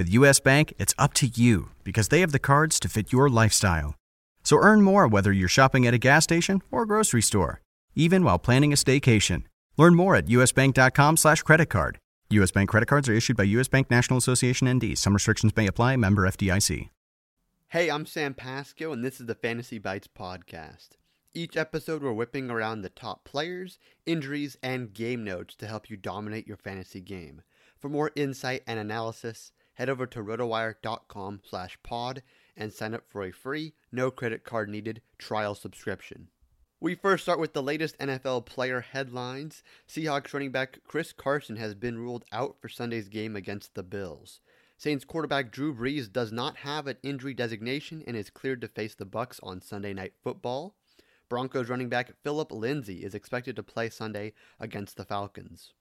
With US Bank, it's up to you because they have the cards to fit your lifestyle. So earn more whether you're shopping at a gas station or grocery store, even while planning a staycation. Learn more at usbank.com slash credit card. U.S. Bank credit cards are issued by U.S. Bank National Association ND. Some restrictions may apply. Member FDIC. Hey, I'm Sam Pasco, and this is the Fantasy Bites podcast. Each episode, we're whipping around the top players, injuries, and game notes to help you dominate your fantasy game. For more insight and analysis, head over to rotowire.com slash pod and sign up for a free, no credit card needed trial subscription. We first start with the latest NFL player headlines. Seahawks running back Chris Carson has been ruled out for Sunday's game against the Bills. Saints quarterback Drew Brees does not have an injury designation and is cleared to face the Bucs on Sunday Night Football. Broncos running back Phillip Lindsay is expected to play Sunday against the Falcons.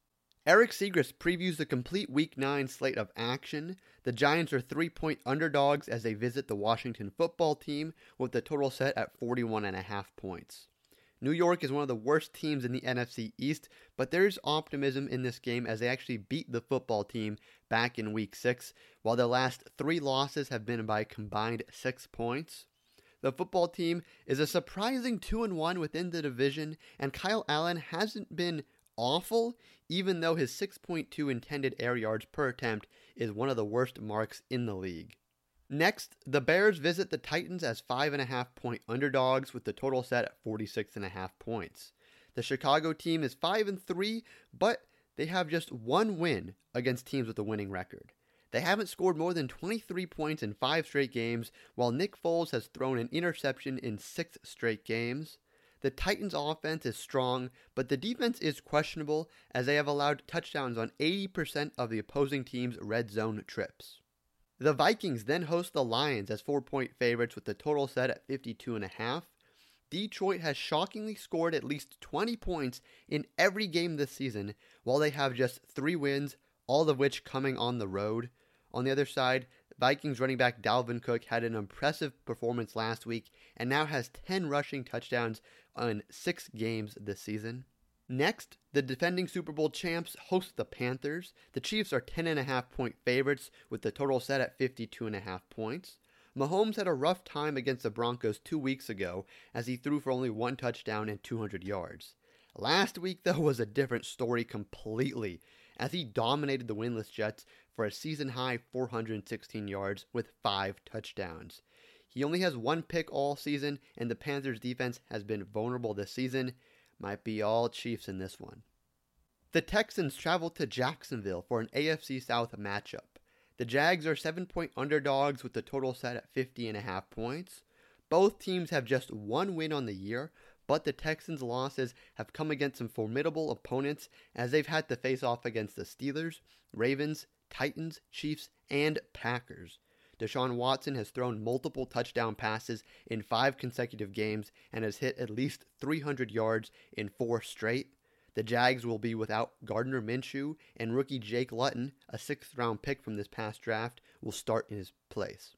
Eric Siegrist previews the complete Week 9 slate of action. The Giants are three point underdogs as they visit the Washington football team with the total set at 41.5 points. New York is one of the worst teams in the NFC East, but there's optimism in this game as they actually beat the football team back in Week 6, while their last three losses have been by combined six points. The football team is a surprising 2 1 within the division, and Kyle Allen hasn't been awful, even though his 6.2 intended air yards per attempt is one of the worst marks in the league. Next, the Bears visit the Titans as 5.5 point underdogs with the total set at 46.5 points. The Chicago team is 5 and 3, but they have just one win against teams with a winning record. They haven't scored more than 23 points in 5 straight games, while Nick Foles has thrown an interception in 6 straight games. The Titans' offense is strong, but the defense is questionable as they have allowed touchdowns on 80% of the opposing team's red zone trips. The Vikings then host the Lions as four point favorites with the total set at 52.5. Detroit has shockingly scored at least 20 points in every game this season, while they have just three wins, all of which coming on the road. On the other side, Vikings running back Dalvin Cook had an impressive performance last week and now has 10 rushing touchdowns on six games this season. Next, the defending Super Bowl champs host the Panthers. The Chiefs are 10.5 point favorites with the total set at 52.5 points. Mahomes had a rough time against the Broncos two weeks ago as he threw for only one touchdown and 200 yards. Last week, though, was a different story completely as he dominated the winless Jets for a season high 416 yards with five touchdowns. He only has one pick all season, and the Panthers' defense has been vulnerable this season. Might be all Chiefs in this one. The Texans travel to Jacksonville for an AFC South matchup. The Jags are 7 point underdogs with the total set at 50.5 points. Both teams have just one win on the year, but the Texans' losses have come against some formidable opponents as they've had to face off against the Steelers, Ravens, Titans, Chiefs, and Packers. Deshaun Watson has thrown multiple touchdown passes in five consecutive games and has hit at least 300 yards in four straight. The Jags will be without Gardner Minshew, and rookie Jake Luton, a sixth round pick from this past draft, will start in his place.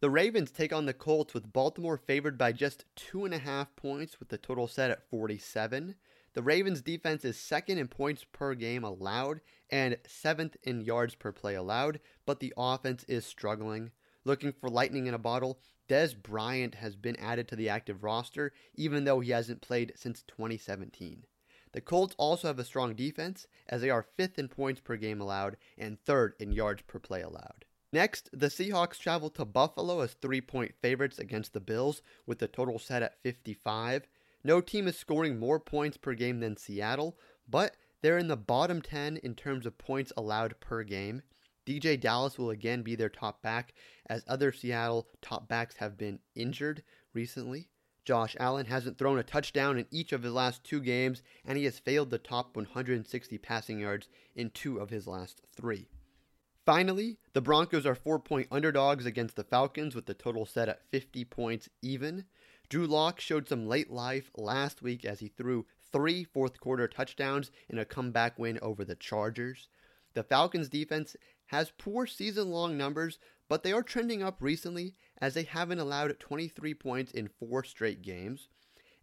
The Ravens take on the Colts with Baltimore favored by just two and a half points with the total set at 47. The Ravens defense is second in points per game allowed and seventh in yards per play allowed, but the offense is struggling. Looking for lightning in a bottle, Dez Bryant has been added to the active roster, even though he hasn't played since 2017. The Colts also have a strong defense, as they are fifth in points per game allowed and third in yards per play allowed. Next, the Seahawks travel to Buffalo as three point favorites against the Bills, with the total set at 55. No team is scoring more points per game than Seattle, but they're in the bottom 10 in terms of points allowed per game. DeeJay Dallas will again be their top back, as other Seattle top backs have been injured recently. Josh Allen hasn't thrown a touchdown in each of his last two games, and he has failed the top 160 passing yards in two of his last three. Finally, the Broncos are four point underdogs against the Falcons with the total set at 50 points even. Drew Lock showed some late life last week as he threw three fourth quarter touchdowns in a comeback win over the Chargers. The Falcons defense has poor season long numbers, but they are trending up recently as they haven't allowed 23 points in four straight games.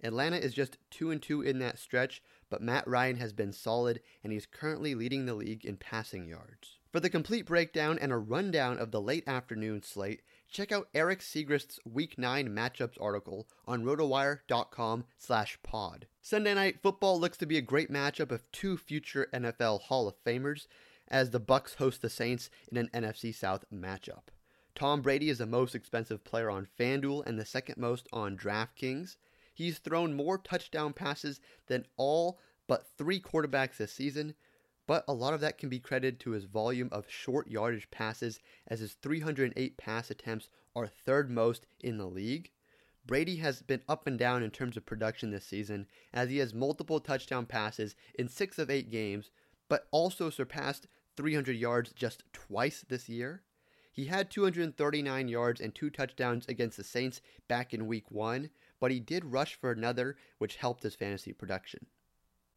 Atlanta is just 2 and 2 in that stretch, but Matt Ryan has been solid and he's currently leading the league in passing yards. For the complete breakdown and a rundown of the late afternoon slate, check out Eric Siegrist's Week 9 matchups article on rotowire.com slash pod. Sunday night football looks to be a great matchup of two future NFL Hall of Famers as the Bucs host the Saints in an NFC South matchup. Tom Brady is the most expensive player on FanDuel and the second most on DraftKings. He's thrown more touchdown passes than all but three quarterbacks this season, but a lot of that can be credited to his volume of short yardage passes, as his 308 pass attempts are third most in the league. Brady has been up and down in terms of production this season, as he has multiple touchdown passes in six of eight games, but also surpassed 300 yards just twice this year. He had 239 yards and two touchdowns against the Saints back in week one, but he did rush for another, which helped his fantasy production.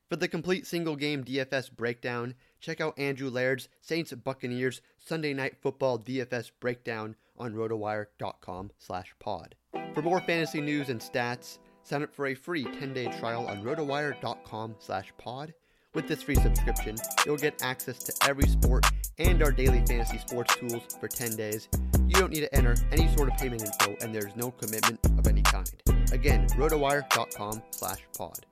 For the complete single game DFS breakdown, check out Andrew Laird's Saints Buccaneers Sunday Night Football DFS breakdown on rotowire.com slash pod. For more fantasy news and stats, sign up for a free 10-day trial on rotowire.com slash pod. With this free subscription, you'll get access to every sport and our daily fantasy sports tools for 10 days. You don't need to enter any sort of payment info and there's no commitment of any kind. Again, rotowire.com slash pod.